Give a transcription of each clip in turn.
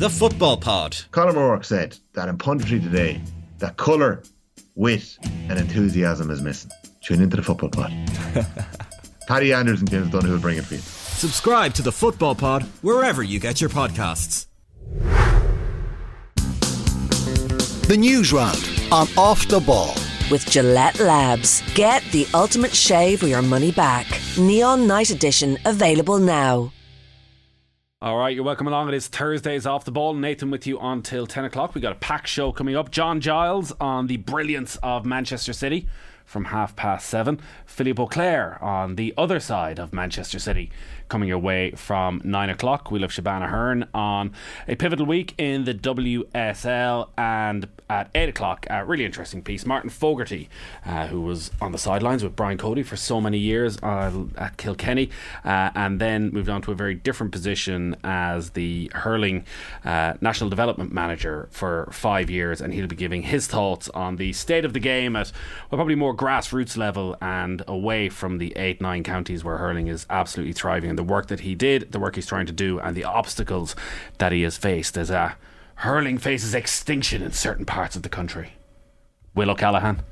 The Football Pod. Conor O'Rourke said that in punditry today, that colour, wit, and enthusiasm is missing. Tune into the Football Pod. Paddy Andrews and James Dunn will bring it for you. Subscribe to The Football Pod wherever you get your podcasts. The news round on Off the Ball. With Gillette Labs. Get the ultimate shave or your money back. Neon Night Edition available now. All right, you're welcome along. It is Thursdays off the ball. Nathan with you until 10 o'clock. We got a pack show coming up. John Giles on the brilliance of Manchester City from half past seven. Philippe Auclair on the other side of Manchester City coming your way from nine o'clock. We'll have Shabana Hearn on a pivotal week in the WSL and at eight o'clock, a really interesting piece. Martin Fogarty, uh, who was on the sidelines with Brian Cody for so many years uh, at Kilkenny, uh, and then moved on to a very different position as the hurling uh, national development manager for five years, and he'll be giving his thoughts on the state of the game at well, probably more grassroots level and away from the eight nine counties where hurling is absolutely thriving, the work that he did, the work he's trying to do, and the obstacles that he has faced as a hurling faces extinction in certain parts of the country. Will O'Callaghan,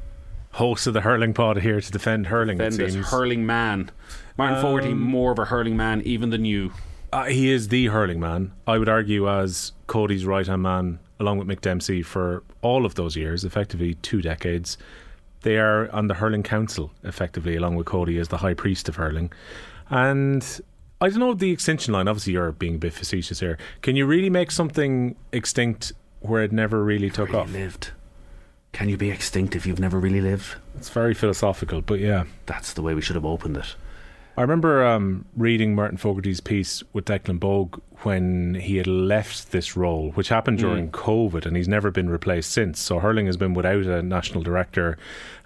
host of the hurling pod here to defend hurling. defend it this seems. hurling man. Martin Um, Fogarty, more of a hurling man even than you. Uh, he is the hurling man. I would argue as Cody's right hand man, along with Mick Dempsey, for all of those years, effectively two decades. They are on the hurling council, effectively, along with Cody as the high priest of hurling. And I don't know the extinction line. Obviously, you're being a bit facetious here. Can you really make something extinct where it never really took Really off? lived. Can you be extinct if you've never really lived? It's very philosophical, but yeah. That's the way we should have opened it. I remember um, reading Martin Fogarty's piece with Declan Bogue when he had left this role, which happened during COVID, and he's never been replaced since. So hurling has been without a national director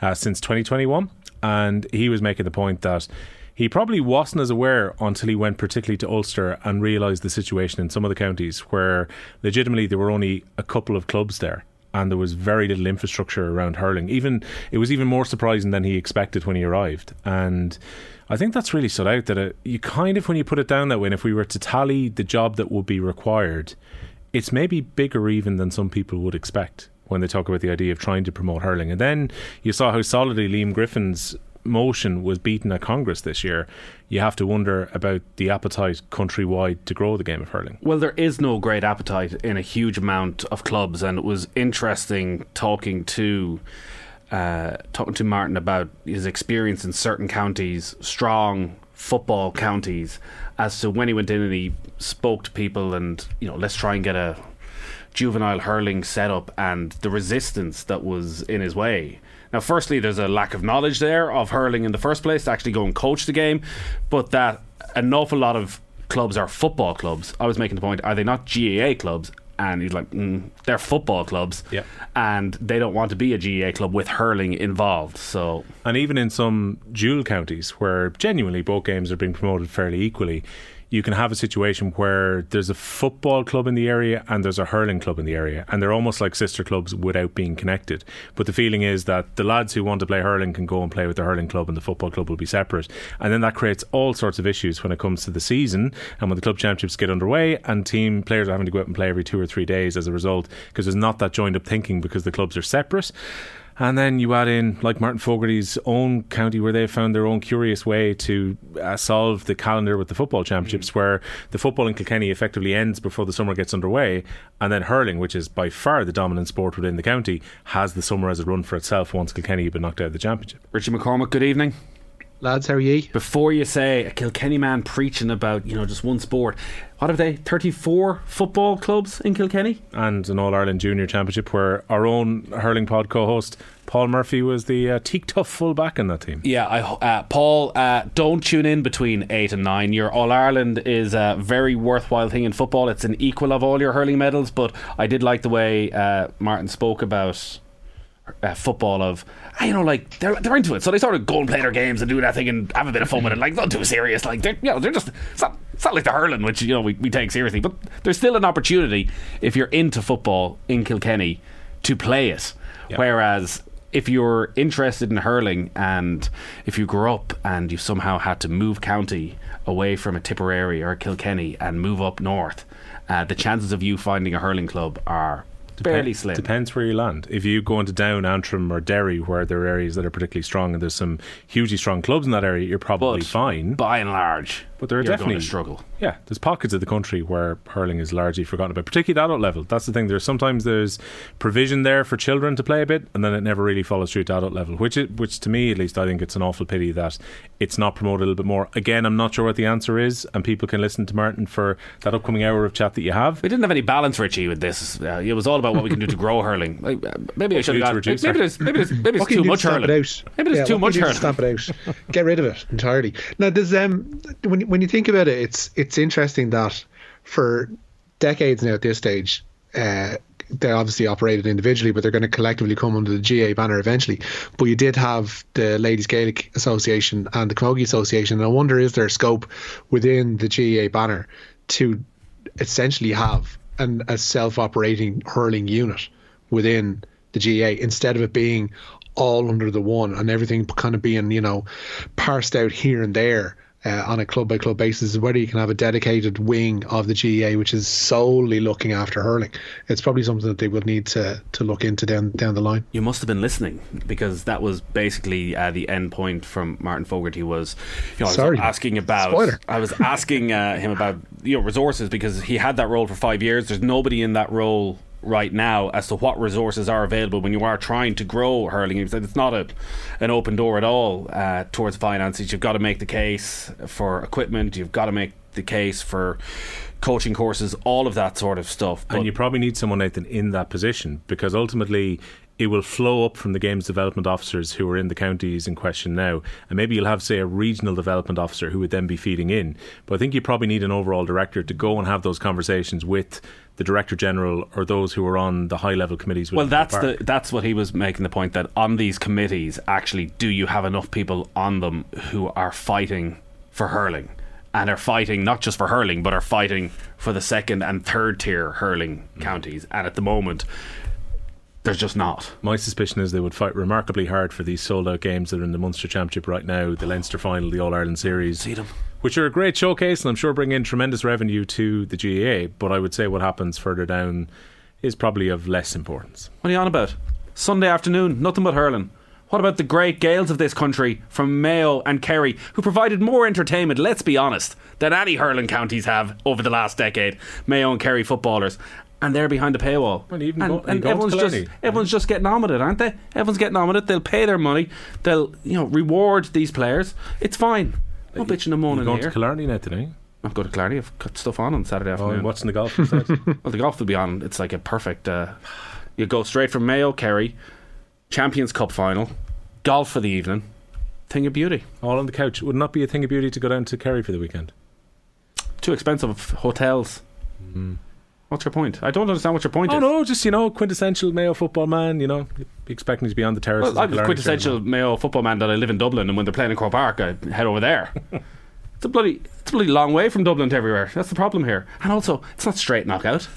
uh, since 2021, and he was making the point that he probably wasn't as aware until he went particularly to Ulster and realised the situation in some of the counties where legitimately there were only a couple of clubs there and there was very little infrastructure around hurling. Even it was even more surprising than he expected when he arrived. And I think that's really stood out that it, you kind of when you put it down that way, and if we were to tally the job that would be required, it's maybe bigger even than some people would expect when they talk about the idea of trying to promote hurling. And then you saw how solidly Liam Griffin's motion was beaten at Congress this year. You have to wonder about the appetite countrywide to grow the game of hurling. Well, there is no great appetite in a huge amount of clubs, and it was interesting talking to uh, talking to Martin about his experience in certain counties, strong football counties, as to when he went in and he spoke to people, and you know, let's try and get a juvenile hurling setup, and the resistance that was in his way. Now, firstly, there's a lack of knowledge there of hurling in the first place to actually go and coach the game, but that an awful lot of clubs are football clubs. I was making the point: are they not GAA clubs? And he's like, mm, they're football clubs, Yep. and they don't want to be a GAA club with hurling involved. So And even in some dual counties where genuinely both games are being promoted fairly equally, you can have a situation where there's a football club in the area and there's a hurling club in the area, and they're almost like sister clubs without being connected. But the feeling is that the lads who want to play hurling can go and play with the hurling club, and the football club will be separate. And then that creates all sorts of issues when it comes to the season and when the club championships get underway, and team players are having to go out and play every two or three days as a result because there's not that joined up thinking because the clubs are separate. And then you add in, like Martin Fogarty's own county, where they found their own curious way to uh, solve the calendar with the football championships, where the football in Kilkenny effectively ends before the summer gets underway. And then hurling, which is by far the dominant sport within the county, has the summer as a run for itself once Kilkenny have been knocked out of the championship. Richie McCormack, good evening. Lads, how are ye? Before you say a Kilkenny man preaching about you know just one sport, what have they? Thirty-four football clubs in Kilkenny. And an All Ireland Junior Championship, where our own hurling pod co host, Paul Murphy, was the uh, teak tough full back in that team. Yeah, I, uh, Paul, uh, don't tune in between eight and nine. Your All Ireland is a very worthwhile thing in football. It's an equal of all your hurling medals, but I did like the way uh, Martin spoke about uh, football. Of ah, you know, like they're they're into it, so they sort of go and play their games and do that thing and have a bit of fun with it. Like not too serious. Like they're you know they're just it's not it's not like the hurling, which you know we, we take seriously, but there's still an opportunity if you're into football in Kilkenny to play it. Whereas if you're interested in hurling and if you grew up and you somehow had to move county away from a Tipperary or a Kilkenny and move up north, uh, the chances of you finding a hurling club are fairly slim. Depends where you land. If you go into Down, Antrim, or Derry, where there are areas that are particularly strong, and there's some hugely strong clubs in that area, you're probably But fine. By and large, But there are you're definitely going to struggle. Yeah, there's pockets of the country where hurling is largely forgotten about, particularly at adult level. That's the thing. There's sometimes there's provision there for children to play a bit, and then it never really follows through to adult level. Which, it, which to me at least, I think it's an awful pity that it's not promoted a little bit more. Again, I'm not sure what the answer is, and people can listen to Martin for that upcoming hour of chat that you have. We didn't have any balance, Richie, with this. Uh, it was all about what we can do to grow hurling. Like, uh, maybe I should do have got. reduce Maybe it? there's, maybe there's, maybe What it's too you do to much stamp hurling. it out? Maybe there's Yeah, too much can you do to hurling. Stamp it out. Get rid of it entirely. Now, there's um when when you think about it, it's it's interesting that for decades now at this stage, uh, they obviously operated individually, but they're going to collectively come under the GA banner eventually. But you did have the Ladies Gaelic Association and the Camogie Association, and I wonder is there scope within the GA banner to essentially have an, a self-operating hurling unit within the GA instead of it being all under the one and everything kind of being you know parsed out here and there uh, on a club by club basis is whether you can have a dedicated wing of the GA which is solely looking after hurling it's probably something that they would need to to look into down down the line You must have been listening because that was basically uh, the end point from Martin Fogarty was, you know, I was Sorry. asking about. Spoiler. I was asking uh, him about you know resources because he had that role for five years. There's nobody in that role right now as to what resources are available when you are trying to grow hurling. It's not a an open door at all uh, towards finances. You've got to make the case for equipment. You've got to make the case for coaching courses, all of that sort of stuff. and you probably need someone Nathan in that position because ultimately it will flow up from the games development officers who are in the counties in question now and maybe you'll have say a regional development officer who would then be feeding in but I think you probably need an overall director to go and have those conversations with the director general or those who are on the high level committees Well, that's park. the that's what he was making the point that on these committees, actually, do you have enough people on them who are fighting for hurling and are fighting not just for hurling, but are fighting for the second and third tier hurling mm. counties? And at the moment, there's just not. My suspicion is they would fight remarkably hard for these sold out games that are in the Munster Championship right now, the Leinster final, the All Ireland Series. See them. which are a great showcase and I'm sure bring in tremendous revenue to the GAA. But I would say what happens further down is probably of less importance. What are you on about? Sunday afternoon, nothing but hurling. What about the great Gaels of this country from Mayo and Kerry, who provided more entertainment, let's be honest, than any hurling counties have over the last decade? Mayo and Kerry footballers. And they're behind the paywall. Well, even and go- and everyone's just everyone's just getting on with it, aren't they? Everyone's getting on with it. They'll pay their money. They'll you know reward these players. It's fine. No bitching and moaning going here. to Killarney now today. I'll go to Clarity. I've got stuff on on Saturday Oh, afternoon. and watching the golf. Well, the golf will be on. It's like a perfect. Uh, you go straight from Mayo, Kerry, Champions Cup final, golf for the evening. Thing of beauty. All on the couch. Would not be a thing of beauty to go down to Kerry for the weekend. Too expensive hotels. What's your point? I don't understand what your point Oh is. no, just you know, quintessential Mayo football man. You know, expecting to be on the terraces. Well, I'm the quintessential Mayo football man that I live in Dublin, and when they're playing in Croke Park, I head over there. it's a bloody, it's a bloody long way from Dublin to everywhere. That's the problem here. And also, it's not straight knockout.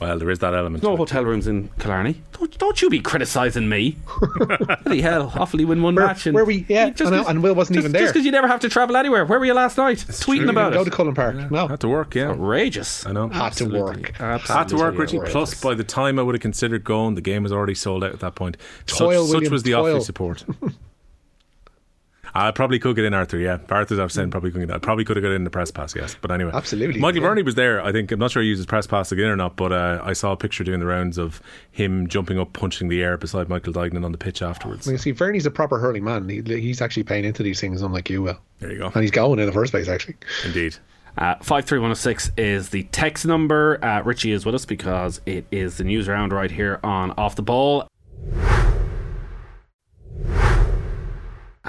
Well, there is that element. No to it. hotel rooms in Killarney. Don't, don't you be criticising me. Bloody hell, awfully win one Where- match. And where we- yeah, You- I and Will wasn't just, even there. Just because you never have to travel anywhere. Where were you last night? Tweeting true. about it. go to Cullen Park no Had to work, yeah. Outrageous. I know. had to work Absolutely. Had to work, Richie. outrageous. Plus, by the time I would have considered going, the game was already sold out at that point. Toil, such, such was the toil. offer support. I probably could get in Arthur, yeah. Arthur's I've said probably couldn't. I probably could have got in the press pass, yes. But anyway, Absolutely, Michael yeah. Verney was there. I think I'm not sure he used his press pass again or not, but uh, I saw a picture doing the rounds of him jumping up, punching the air beside Michael Dignan on the pitch afterwards. I mean, see, Verney's a proper hurling man. He, he's actually paying into these things, unlike you will. There you go. And he's going in the first place, actually. Indeed. Uh, 53106 is the text number. Uh, Richie is with us because it is the news round right here on Off the Ball.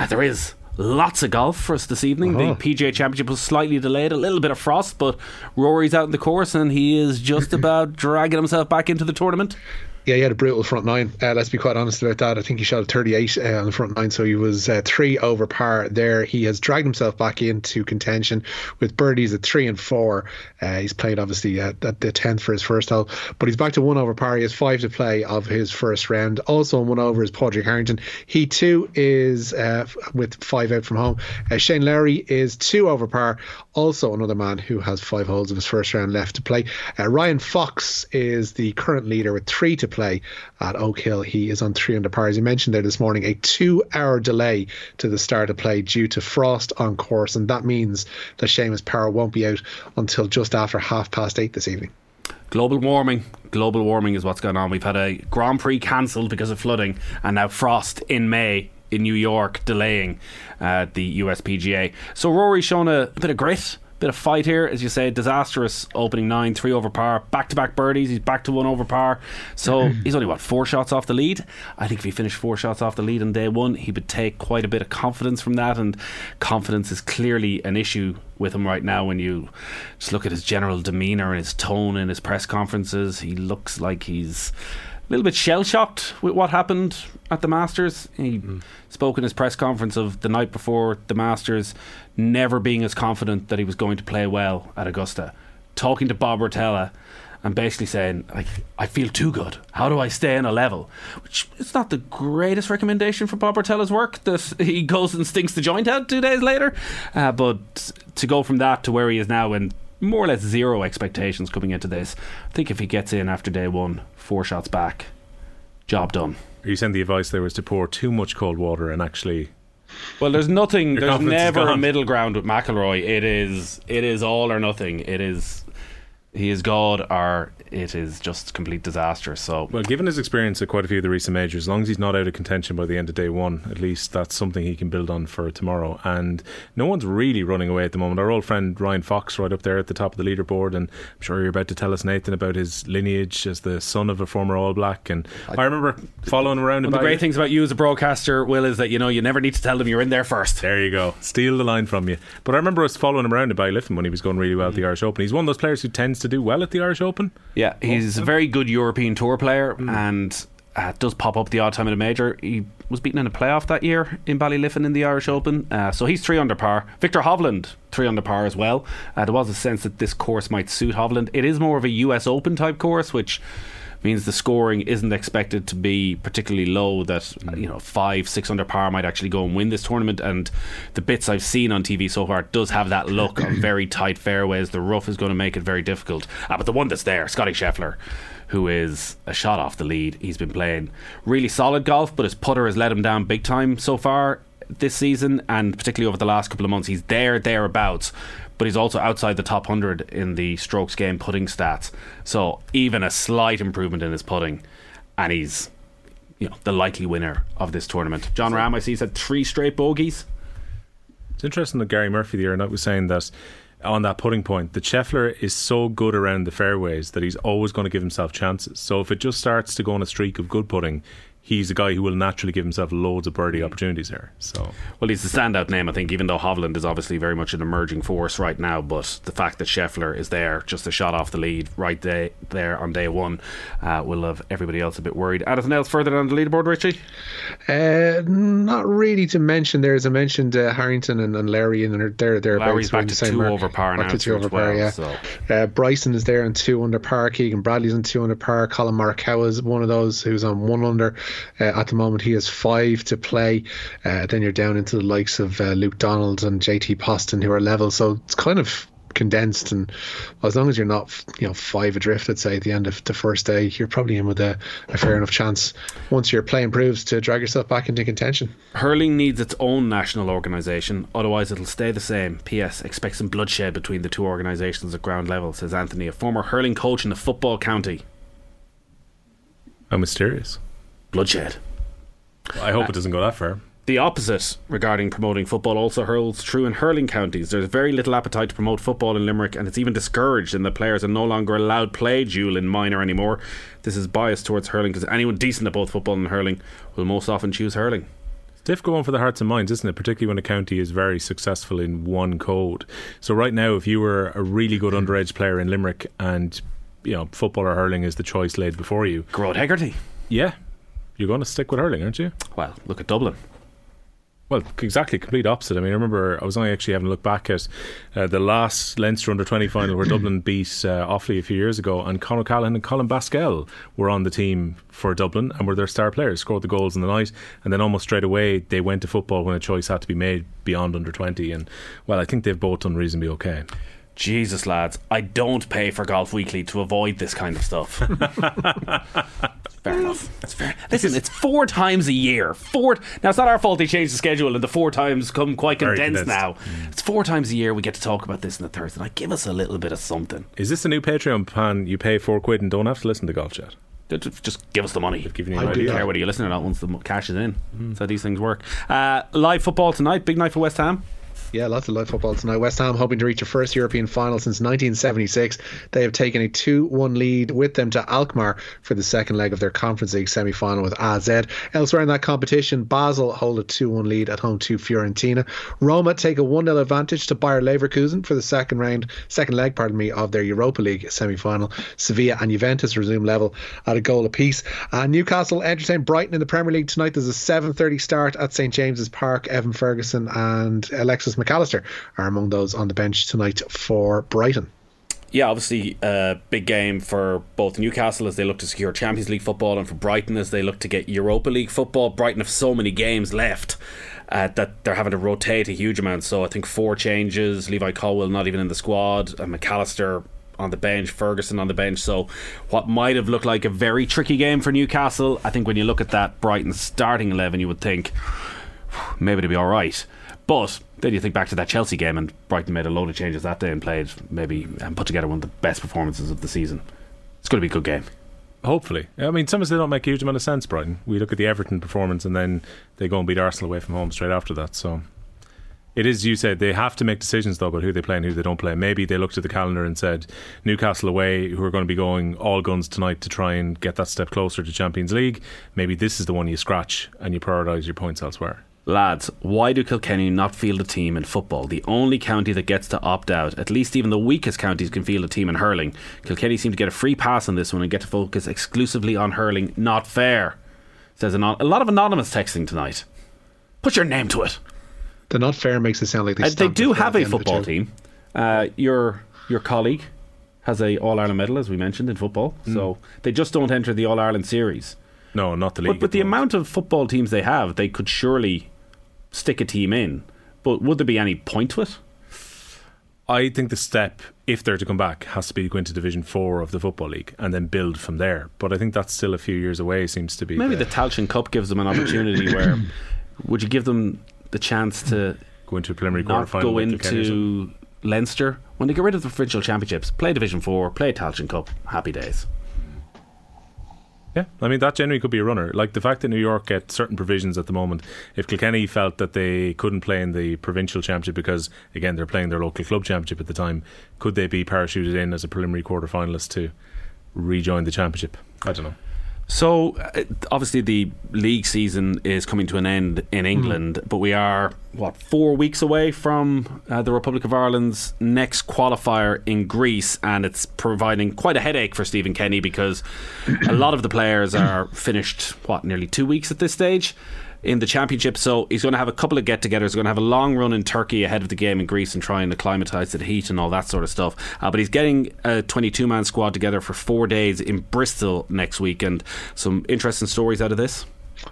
There is lots of golf for us this evening. Uh-huh. The PGA Championship was slightly delayed, a little bit of frost, but Rory's out in the course and he is just about dragging himself back into the tournament. Yeah, he had a brutal front nine. Uh, let's be quite honest about that. I think he shot a 38 uh, on the front nine, so he was uh, three over par there. He has dragged himself back into contention with birdies at three and four. Uh, he's played obviously at, at the 10th for his first hole, but he's back to one over par. He has five to play of his first round. Also, one over is Padraig Harrington. He too is uh, with five out from home. Uh, Shane Lowry is two over par. Also, another man who has five holes of his first round left to play. Uh, Ryan Fox is the current leader with three to play at Oak Hill. He is on three under par. As you mentioned there this morning, a two hour delay to the start of play due to frost on course, and that means that Seamus Power won't be out until just after half past eight this evening. Global warming. Global warming is what's going on. We've had a Grand Prix cancelled because of flooding, and now frost in May in New York delaying uh, the USPGA. So Rory's shown a bit of grit bit of fight here, as you say. Disastrous opening nine, three over par, back to back birdies. He's back to one over par. So he's only what four shots off the lead. I think if he finished four shots off the lead on day one, he would take quite a bit of confidence from that. And confidence is clearly an issue with him right now. When you just look at his general demeanor and his tone in his press conferences, he looks like he's a little bit shell shocked with what happened at the Masters. He mm. spoke in his press conference of the night before the Masters, never being as confident that he was going to play well at Augusta. Talking to Bob Rotella and basically saying, like, I feel too good. How do I stay in a level? Which is not the greatest recommendation for Bob Rotella's work that he goes and stinks the joint out two days later. Uh, but to go from that to where he is now and more or less zero expectations coming into this, I think if he gets in after day one, four shots back, job done. Are you saying the advice there was to pour too much cold water and actually well, there's nothing. there's never a middle ground with McIlroy. It is. It is all or nothing. It is. He is God, or it is just complete disaster. So, well, given his experience at quite a few of the recent majors, as long as he's not out of contention by the end of day one, at least that's something he can build on for tomorrow. And no one's really running away at the moment. Our old friend Ryan Fox, right up there at the top of the leaderboard, and I'm sure you're about to tell us Nathan about his lineage as the son of a former All Black. And I, I remember following around. One of the great things about you as a broadcaster, Will, is that you know you never need to tell them you're in there first. There you go, steal the line from you. But I remember us following him around at Ballyliffin when he was going really well at the mm. Irish Open. He's one of those players who tends to do well at the Irish Open. Yeah, he's a very good European Tour player mm. and uh, does pop up the odd time in a major. He was beaten in a playoff that year in Ballyliffin in the Irish Open. Uh, so he's three under par. Victor Hovland, three under par as well. Uh, there was a sense that this course might suit Hovland. It is more of a US Open type course, which means the scoring isn't expected to be particularly low. That mm. you know five, six under par might actually go and win this tournament. And the bits I've seen on TV so far does have that look on very tight fairways. The rough is going to make it very difficult. Ah, but the one that's there, Scotty Scheffler who is a shot off the lead. He's been playing really solid golf, but his putter has let him down big time so far this season, and particularly over the last couple of months. He's there, thereabouts, but he's also outside the top 100 in the strokes game putting stats. So even a slight improvement in his putting, and he's you know the likely winner of this tournament. Jon Rahm, I see, he's had three straight bogeys. It's interesting that Gary Murphy the other night was saying that on that putting point, the Scheffler is so good around the fairways that he's always going to give himself chances. So if it just starts to go on a streak of good putting, he's a guy who will naturally give himself loads of birdie opportunities here. So, well, he's the standout name, I think. Even though Hovland is obviously very much an emerging force right now, but the fact that Scheffler is there, just a shot off the lead, right day, there on day one, uh, will have everybody else a bit worried. Anything else further down the leaderboard, Richie? Uh, not really to mention. There, as I mentioned, uh, Harrington and, and Lowry, and they're they're Lowry's back to two mark. over par now. Back to two over par, yeah. So. Uh, Bryson is there on two under par. Keegan Bradley's on two under par. Collin Morikawa is one of those who's on one under. Uh, at the moment, he has five to play. Uh, then you're down into the likes of uh, Luke Donald and JT Poston, who are level. So it's kind of condensed. And as long as you're not you know five adrift I'd say at the end of the first day you're probably in with a, a, fair enough chance once your play improves to drag yourself back into contention. Hurling needs its own national organisation otherwise it'll stay the same. PS expect some bloodshed between the two organisations at ground level says Anthony a former hurling coach in the football county. How mysterious bloodshed. I hope uh, it doesn't go that far. The opposite regarding promoting football also holds true in hurling counties. There's very little appetite to promote football in Limerick, and it's even discouraged in that players are no longer allowed play dual in minor anymore. This is biased towards hurling because anyone decent at both football and hurling will most often choose hurling. It's difficult one for the hearts and minds, isn't it? Particularly when a county is very successful in one code. So right now, if you were a really good underage player in Limerick and you know football or hurling is the choice laid before you, Gearóid Hegarty. yeah, you're going to stick with hurling, aren't you? Well, look at Dublin. Well, exactly, complete opposite. I mean, I remember I was only actually having a look back at uh, the last Leinster under 20 final where Dublin beat uh, Offaly a few years ago, and Con O'Callaghan and Colm Basquel were on the team for Dublin and were their star players, scored the goals in the night, and then almost straight away they went to football when a choice had to be made beyond under 20. And, well, I think they've both done reasonably okay. Jesus, lads, I don't pay for Golf Weekly to avoid this kind of stuff. fair enough. It's fair. Listen, it's four times a year. Four. Now it's not our fault they changed the schedule, and the four times come quite Very condensed, condensed. now. It's four times a year we get to talk about this in the Thursday night. Give us a little bit of something. Is this a new Patreon plan? You pay four quid and don't have to listen to Golf Chat? Just give us the money. Giving you I do care whether you listen or not once the cash is in. That's how these things work. Uh, live football tonight. Big night for West Ham. Yeah, lots of live football tonight. West Ham hoping to reach a first European final since 1976. They have taken a 2 1 lead with them to Alkmaar for the second leg of their Conference League semi final with AZ. Elsewhere in that competition, Basel hold a 2 1 lead at home to Fiorentina. Roma take a 1 0 advantage to Bayer Leverkusen for the second round, second leg, pardon me, of their Europa League semi final. Sevilla and Juventus resume level at a goal apiece. Uh, Newcastle entertain Brighton in the Premier League tonight. There's a 7.30 start at St James's Park. Evan Ferguson and Alexis McAllister are among those on the bench tonight for Brighton. Yeah, obviously a big game for both Newcastle as they look to secure Champions League football and for Brighton as they look to get Europa League football. Brighton have so many games left uh, that they're having to rotate a huge amount. So I think four changes, Levi Colwill not even in the squad, and McAllister on the bench, Ferguson on the bench. So what might have looked like a very tricky game for Newcastle, I think when you look at that Brighton starting 11, you would think maybe it'll be all right. But then you think back to that Chelsea game, and Brighton made a load of changes that day and played maybe and put together one of the best performances of the season. It's going to be a good game. Hopefully. I mean, sometimes they don't make a huge amount of sense, Brighton. We look at the Everton performance and then they go and beat Arsenal away from home straight after that. So it is, you said, they have to make decisions, though, about who they play and who they don't play. Maybe they looked at the calendar and said, Newcastle away, who are going to be going all guns tonight to try and get that step closer to Champions League. Maybe this is the one you scratch and you prioritise your points elsewhere. Lads, why do Kilkenny not field a team in football? The only county that gets to opt out. At least even the weakest counties can field a team in hurling. Kilkenny seem to get a free pass on this one and get to focus exclusively on hurling. Not fair. Says anon- a lot of anonymous texting tonight. Put your name to it. The not fair makes it sound like they, Uh, they do have a end of the football team. Uh, your your colleague has a All Ireland medal, as we mentioned in football. So they just don't enter the All Ireland series. No, not the league. But with at the moment. amount of football teams they have, they could surely stick a team in. But would there be any point to it? I think the step, if they're to come back, has to be to go into Division 4 of the Football League and then build from there. But I think that's still a few years away, seems to be. Maybe the Tailteann Cup gives them an opportunity where would you give them the chance to go into a preliminary not quarter go into Leinster when they get rid of the provincial championships, play Division Four, play Tailteann Cup, happy days. Yeah, I mean that generally could be a runner. Like the fact that New York get certain provisions at the moment. If Kilkenny felt that they couldn't play in the provincial championship because again they're playing their local club championship at the time, could they be parachuted in as a preliminary quarter finalist to rejoin the championship? I don't know. So uh, obviously the league season is coming to an end in England, but we are what four weeks away from uh, the Republic of Ireland's next qualifier in Greece, and it's providing quite a headache for Stephen Kenny because a lot of the players are finished what nearly two weeks at this stage in the championship. So he's going to have a couple of get-togethers. He's going to have a long run in Turkey ahead of the game in Greece and try and acclimatise to the heat and all that sort of stuff. Uh, but he's getting a 22-man squad together for four days in Bristol next week, and some interesting stories out of this.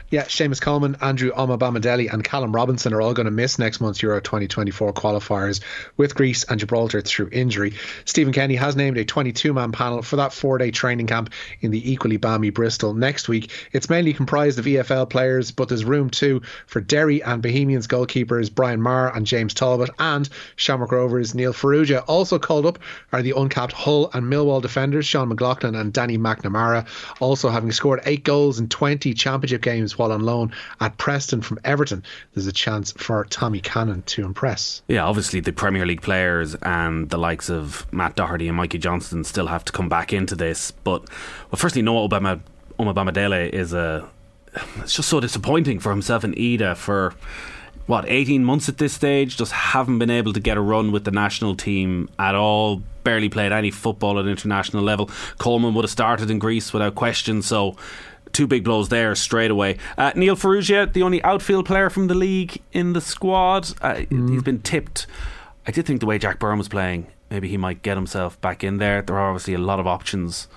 Yeah, Seamus Coleman, Andrew Omobamidele, and Callum Robinson are all going to miss next month's Euro 2024 qualifiers with Greece and Gibraltar through injury. Stephen Kenny has named a 22 man panel for that four day training camp in the equally balmy Bristol next week. It's mainly comprised of EFL players, but there's room too for Derry and Bohemians goalkeepers Brian Maher and James Talbot, and Shamrock Rovers Neil Farrugia. Also called up are the uncapped Hull and Millwall defenders Sean McLaughlin and Danny McNamara, also having scored eight goals in 20 championship games while on loan at Preston from Everton. There's a chance for Tommy Cannon to impress. Yeah, obviously the Premier League players and the likes of Matt Doherty and Mikey Johnston still have to come back into this. But well, firstly, Noah Obama Omobamidele is a. It's just so disappointing for himself and Ida for what 18 months at this stage. Just haven't been able to get a run with the national team at all. Barely played any football at international level. Coleman would have started in Greece without question. So two big blows there straight away. Uh, Neil Farrugia, the only outfield player from the league in the squad, uh, mm. he's been tipped. I did think the way Jack Byrne was playing, maybe he might get himself back in there. There are obviously a lot of options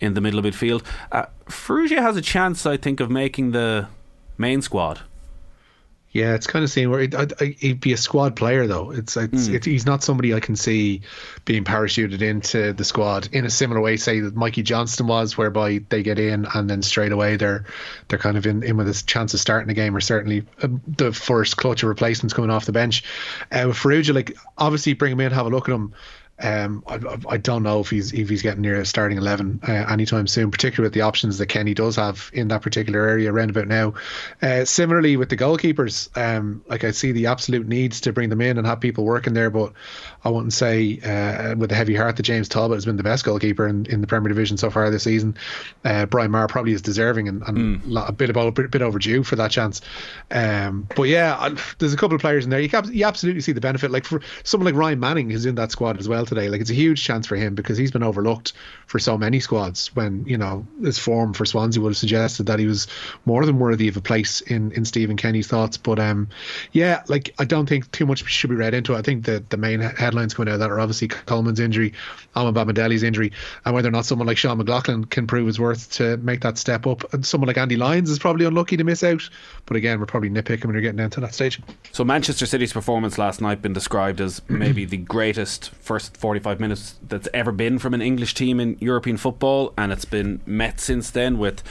in the middle of midfield. Uh, Farrugia has a chance, I think, of making the main squad. Yeah, it's kind of seeing where he'd, he'd, be a squad player though. It's, it's, mm. he's not somebody I can see being parachuted into the squad in a similar way, say that Mikey Johnston was, whereby they get in and then straight away they're they're kind of in, in with a chance of starting the game or certainly um, the first clutch of replacements coming off the bench. Uh, with Farrugia, like obviously bring him in, have a look at him. Um, I, I, don't know if he's if he's getting near a starting eleven uh, anytime soon, particularly with the options that Kenny does have in that particular area around about now. Uh, similarly with the goalkeepers, um, like I see the absolute needs to bring them in and have people working there, but I wouldn't say uh, with a heavy heart that James Talbot has been the best goalkeeper in, in the Premier Division so far this season. Uh, Brian Maher probably is deserving and, and mm. a bit about a bit, overdue for that chance. Um, but yeah, there's a couple of players in there. You, can, you absolutely see the benefit. Like for someone like Ryan Manning who's in that squad as well today. Like it's a huge chance for him because he's been overlooked for so many squads. When you know his form for Swansea would have suggested that he was more than worthy of a place in in Stephen Kenny's thoughts. But um, yeah, like I don't think too much should be read into it. I think that the main headlines coming out of that are obviously Coleman's injury, Amon injury, and whether or not someone like Sean McLaughlin can prove his worth to make that step up. And someone like Andy Lyons is probably unlucky to miss out. But again, we're probably nitpicking when you're getting down to that stage. So Manchester City's performance last night been described as maybe the greatest first 45 minutes that's ever been from an English team in European football, and it's been met since then with.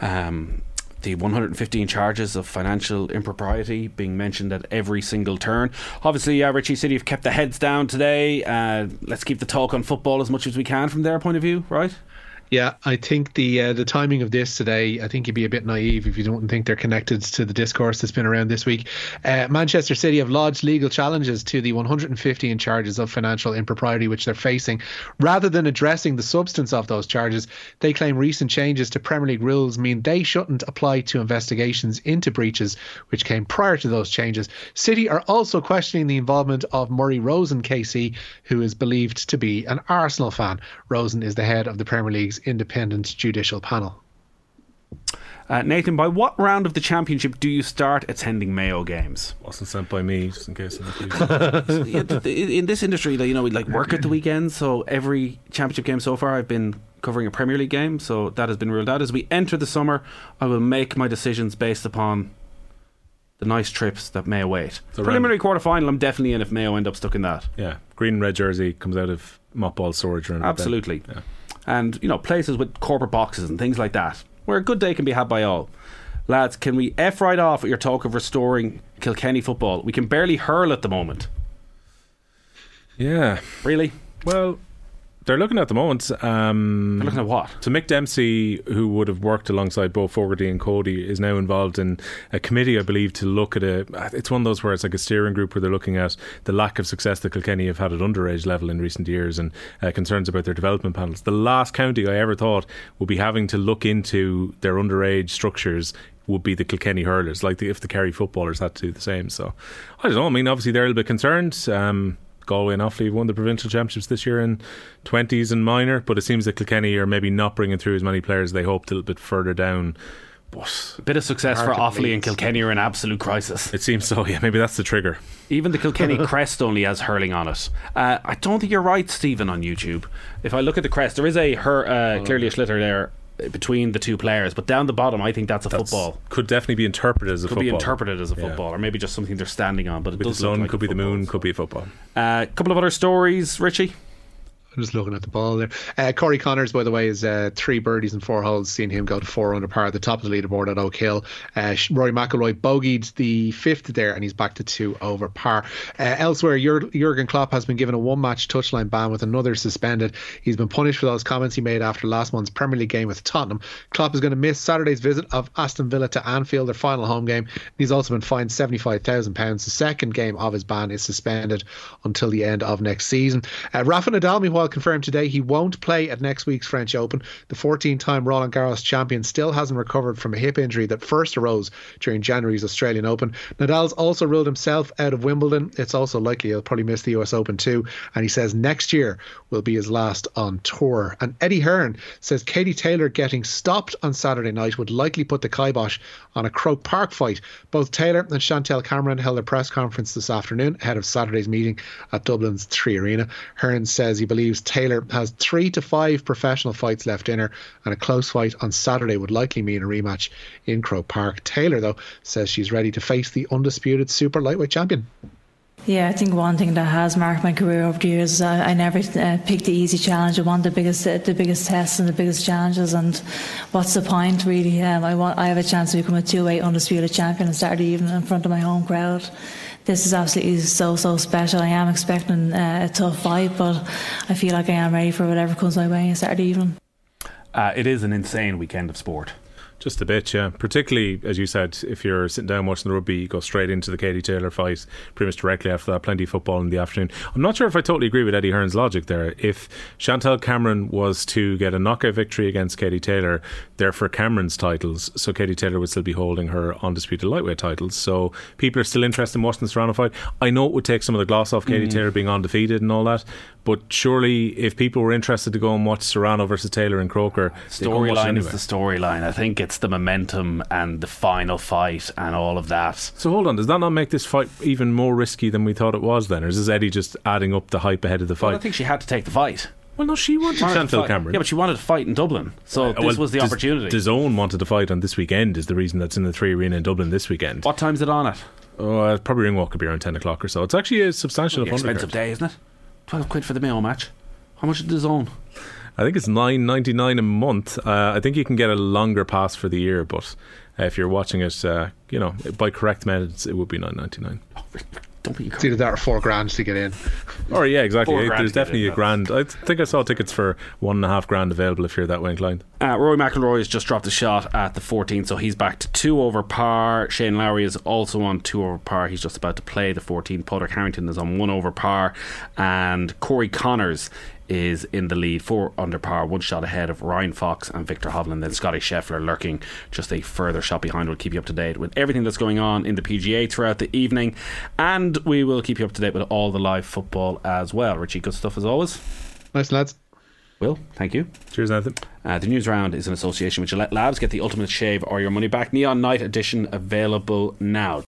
Um, the 115 charges of financial impropriety being mentioned at every single turn. Obviously, uh, Richie City have kept the heads down today. Uh, let's keep the talk on football as much as we can from their point of view, right? Yeah, I think the uh, the timing of this today, I think you'd be a bit naive if you don't think they're connected to the discourse that's been around this week. Uh, Manchester City have lodged legal challenges to the 115 charges of financial impropriety which they're facing. Rather than addressing the substance of those charges, they claim recent changes to Premier League rules mean they shouldn't apply to investigations into breaches which came prior to those changes. City are also questioning the involvement of Murray Rosen KC, who is believed to be an Arsenal fan. Rosen is the head of the Premier League's independent judicial panel. Uh, Nathan, by what round of the championship do you start attending Mayo games? Wasn't sent by me, just in case. in this industry, you know, we like work at the weekend, so every championship game so far, I've been covering a Premier League game, so that has been ruled out. As we enter the summer, I will make my decisions based upon the nice trips that may await. So Preliminary quarter final, I'm definitely in if Mayo end up stuck in that. Yeah, green and red jersey comes out of Mopball storage room. Absolutely. Yeah and you know places with corporate boxes and things like that, where a good day can be had by all. Lads, can we f right off with your talk of restoring Kilkenny football? We can barely hurl at the moment. Yeah, really. Well, they're looking at the moment. Um, they're looking at what? So Mick Dempsey, who would have worked alongside both Fogarty and Cody, is now involved in a committee, I believe, to look at a. It's one of those where it's like a steering group where they're looking at the lack of success that Kilkenny have had at underage level in recent years and uh, concerns about their development panels. The last county I ever thought would be having to look into their underage structures would be the Kilkenny hurlers, like the, if the Kerry footballers had to do the same. So I don't know. I mean, obviously they're a little bit concerned. Um, Galway and Offaly won the provincial championships this year in 20s and minor, but it seems that Kilkenny are maybe not bringing through as many players as they hoped a little bit further down. But a bit of success for Offaly and Kilkenny are in absolute crisis. It seems so, yeah. Maybe that's the trigger. Even the Kilkenny crest only has hurling on it. Uh, I don't think you're right, Stephen, on YouTube. If I look at the crest, there is a her, uh, clearly a sliotar there between the two players. But down the bottom, I think that's a that's, football. Could definitely be interpreted as a could football. be interpreted as a football, yeah. or maybe just something they're standing on. But it could does the sun, like could be the moon, could be a football. A uh, couple of other stories, Richie. I'm just looking at the ball there. Uh, Corey Conners, by the way, is uh, three birdies and four holes. Seeing him go to four under par at the top of the leaderboard at Oak Hill. Uh, Rory McIlroy bogeyed the fifth there, and he's back to two over par. Uh, elsewhere, Jurgen Klopp has been given a one-match touchline ban with another suspended. He's been punished for those comments he made after last month's Premier League game with Tottenham. Klopp is going to miss Saturday's visit of Aston Villa to Anfield, their final home game. He's also been fined seventy-five thousand pounds. The second game of his ban is suspended until the end of next season. Uh, Rafa Nadal, Confirmed today he won't play at next week's French Open. The 14 time Roland Garros champion still hasn't recovered from a hip injury that first arose during January's Australian Open. Nadal's also ruled himself out of Wimbledon. It's also likely he'll probably miss the US Open too. And he says next year will be his last on tour. And Eddie Hearn says Katie Taylor getting stopped on Saturday night would likely put the kibosh on a Croke Park fight. Both Taylor and Chantelle Cameron held a press conference this afternoon ahead of Saturday's meeting at Dublin's Three Arena. Hearn says he believes Taylor has three to five professional fights left in her, and a close fight on Saturday would likely mean a rematch in Croke Park. Taylor, though, says she's ready to face the undisputed super lightweight champion. Yeah, I think one thing that has marked my career over the years is I, I never uh, picked the easy challenge. I want the biggest, uh, the biggest tests and the biggest challenges. And what's the point, really? Um, I want, I have a chance to become a two-way undisputed champion on Saturday evening in front of my home crowd. This is absolutely so so special. I am expecting uh, a tough fight, but I feel like I am ready for whatever comes my way on Saturday evening. Uh, it is an insane weekend of sport. Just a bit, yeah. Particularly, as you said, if you're sitting down watching the rugby, you go straight into the Katie Taylor fight pretty much directly after that. Plenty of football in the afternoon. I'm not sure if I totally agree with Eddie Hearn's logic there. If Chantelle Cameron was to get a knockout victory against Katie Taylor, they're for Cameron's titles, so Katie Taylor would still be holding her undisputed lightweight titles. So people are still interested in watching the Serrano fight. I know it would take some of the gloss off Katie mm. Taylor being undefeated and all that, but surely if people were interested to go and watch Serrano versus Taylor and Croker, storyline anyway. is the storyline. I think it's the momentum and the final fight and all of that. So hold on, does that not make this fight even more risky than we thought it was then? Or is this Eddie just adding up the hype ahead of the fight? Well, I think she had to take the fight. Well, no, she wanted, wanted Chantelle Cameron. Yeah, but she wanted to fight in Dublin, so uh, this well, was the opportunity. DAZN wanted to fight on this weekend. Is the reason that's in the Three Arena in Dublin this weekend. What time's it on at? Oh, uh, probably ring walk could be around ten o'clock or so. It's actually a substantial well, expensive day, isn't it? Twelve quid for the Mayo match. How much is DAZN? I think it's nine ninety nine a month. Uh, I think you can get a longer pass for the year, but uh, if you're watching it, uh, you know, by correct methods, it would be nine ninety nine. Don't be it's either that or four grand to get in. Or yeah, exactly. There's definitely in, a grand. I think I saw tickets for one and a half grand available if you're that way inclined. Uh, Rory McIlroy has just dropped a shot at the 14th, so he's back to two over par. Shane Lowry is also on two over par. He's just about to play the 14th. Padraig Harrington is on one over par, and Corey Conners is in the lead, four under par, one shot ahead of Ryan Fox and Victor Hovland. Then Scotty Scheffler lurking just a further shot behind. We'll keep you up to date with everything that's going on in the PGA throughout the evening, and we will keep you up to date with all the live football as well. Richie, good stuff as always. Nice lads. Will, thank you. Cheers, Nathan. Uh, the news round is an association with Gillette Labs. Get the ultimate shave or your money back. Neon Night edition available now.